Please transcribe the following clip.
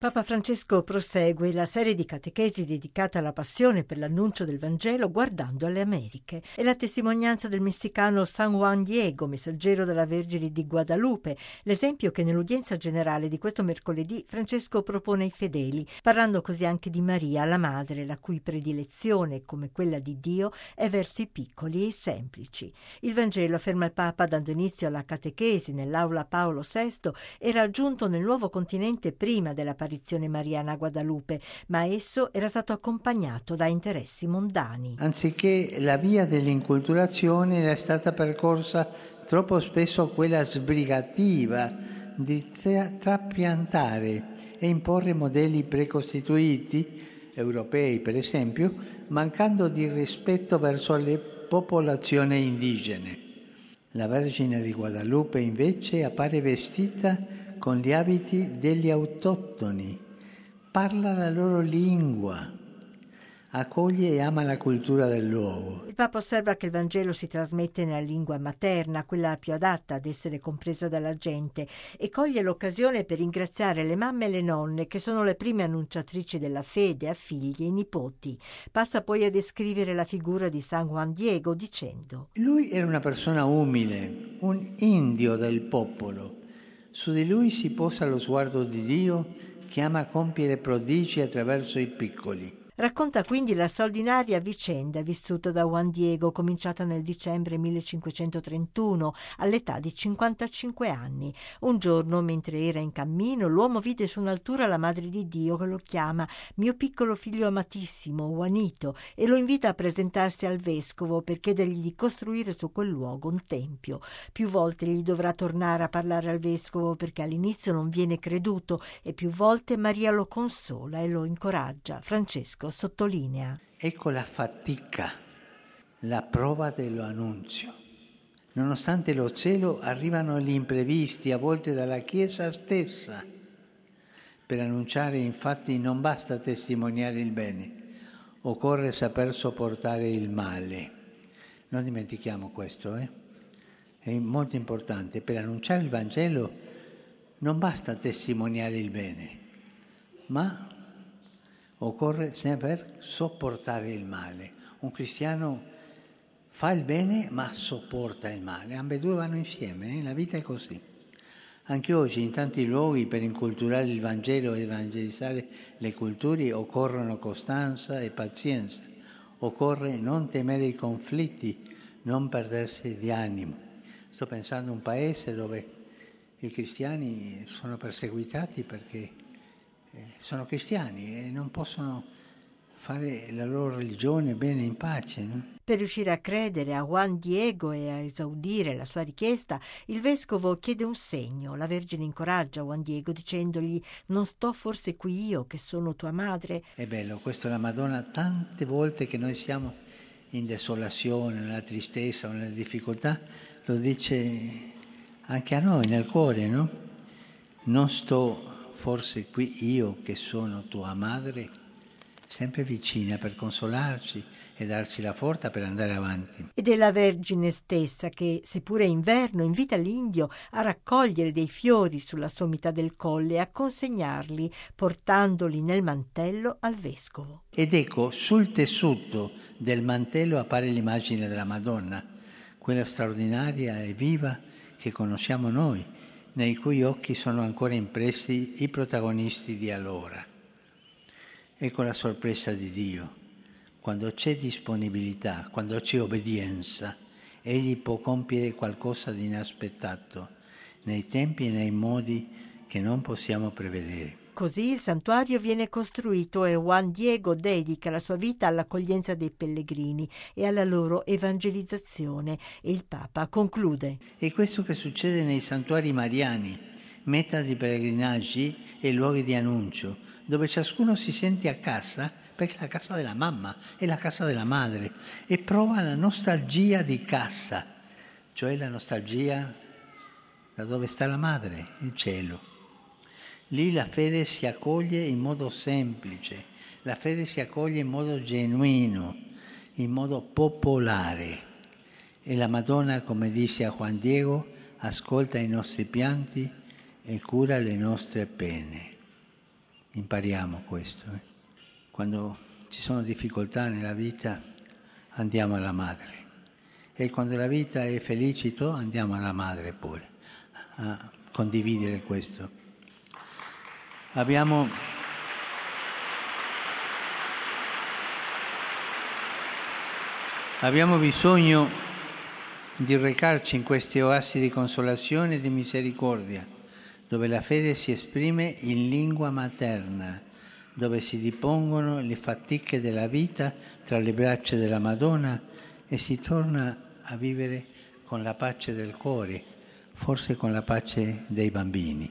Papa Francesco prosegue la serie di catechesi dedicata alla passione per l'annuncio del Vangelo guardando alle Americhe. È la testimonianza del messicano San Juan Diego, messaggero della Vergine di Guadalupe, l'esempio che nell'udienza generale di questo mercoledì Francesco propone ai fedeli, parlando così anche di Maria, la madre, la cui predilezione, come quella di Dio, è verso i piccoli e i semplici. Il Vangelo, afferma il Papa dando inizio alla catechesi nell'aula Paolo VI, era giunto nel nuovo continente prima della apparizione mariana a Guadalupe, ma esso era stato accompagnato da interessi mondani. Anziché la via dell'inculturazione era stata percorsa troppo spesso quella sbrigativa di tra- trapiantare e imporre modelli precostituiti, europei per esempio, mancando di rispetto verso le popolazioni indigene. La Vergine di Guadalupe invece appare vestita con gli abiti degli autoctoni, parla la loro lingua, accoglie e ama la cultura del luogo. Il Papa osserva che il Vangelo si trasmette nella lingua materna, quella più adatta ad essere compresa dalla gente, e coglie l'occasione per ringraziare le mamme e le nonne, che sono le prime annunciatrici della fede a figli e nipoti. Passa poi a descrivere la figura di San Juan Diego dicendo: Lui era una persona umile, un indio del popolo su di lui si posa lo sguardo di Dio che ama compiere prodigi attraverso i piccoli. Racconta quindi la straordinaria vicenda vissuta da Juan Diego, cominciata nel dicembre 1531, all'età di 55 anni. Un giorno, mentre era in cammino, l'uomo vide su un'altura la Madre di Dio che lo chiama mio piccolo figlio amatissimo, Juanito, e lo invita a presentarsi al vescovo per chiedergli di costruire su quel luogo un tempio. Più volte gli dovrà tornare a parlare al vescovo perché all'inizio non viene creduto e più volte Maria lo consola e lo incoraggia. Francesco sottolinea. Ecco la fatica, la prova dell'annunzio. Nonostante lo cielo arrivano gli imprevisti, a volte dalla Chiesa stessa. Per annunciare infatti non basta testimoniare il bene, occorre saper sopportare il male. Non dimentichiamo questo, eh? è molto importante. Per annunciare il Vangelo non basta testimoniare il bene, ma occorre saper sopportare il male. Un cristiano fa il bene ma sopporta il male, ambedue vanno insieme, eh? la vita è così. Anche oggi in tanti luoghi per inculturare il Vangelo e evangelizzare le culture occorrono costanza e pazienza, occorre non temere i conflitti, non perdersi di animo. Sto pensando a un paese dove i cristiani sono perseguitati perché sono cristiani e non possono fare la loro religione bene in pace. No? Per riuscire a credere a Juan Diego e a esaudire la sua richiesta, il vescovo chiede un segno. La Vergine incoraggia Juan Diego dicendogli non sto forse qui io che sono tua madre. È bello, questo la Madonna tante volte che noi siamo in desolazione, nella tristezza o nella difficoltà, lo dice anche a noi nel cuore, no? Non sto forse qui io che sono tua madre, sempre vicina per consolarci e darci la forza per andare avanti. Ed è la Vergine stessa che, seppure è inverno, invita l'indio a raccogliere dei fiori sulla sommità del colle e a consegnarli, portandoli nel mantello al vescovo. Ed ecco, sul tessuto del mantello appare l'immagine della Madonna, quella straordinaria e viva che conosciamo noi nei cui occhi sono ancora impressi i protagonisti di allora. Ecco la sorpresa di Dio. Quando c'è disponibilità, quando c'è obbedienza, Egli può compiere qualcosa di inaspettato, nei tempi e nei modi che non possiamo prevedere. Così il santuario viene costruito e Juan Diego dedica la sua vita all'accoglienza dei pellegrini e alla loro evangelizzazione e il Papa conclude. È questo che succede nei santuari mariani, meta di pellegrinaggi e luoghi di annuncio, dove ciascuno si sente a casa perché è la casa della mamma, è la casa della madre e prova la nostalgia di casa, cioè la nostalgia da dove sta la madre, il cielo. Lì la fede si accoglie in modo semplice, la fede si accoglie in modo genuino, in modo popolare. E la Madonna, come disse a Juan Diego, ascolta i nostri pianti e cura le nostre pene. impariamo questo. Eh. Quando ci sono difficoltà nella vita andiamo alla madre e quando la vita è felicito andiamo alla madre pure a condividere questo. Abbiamo Abbiamo bisogno di recarci in queste oasi di consolazione e di misericordia, dove la fede si esprime in lingua materna, dove si dipongono le fatiche della vita tra le braccia della Madonna e si torna a vivere con la pace del cuore, forse con la pace dei bambini.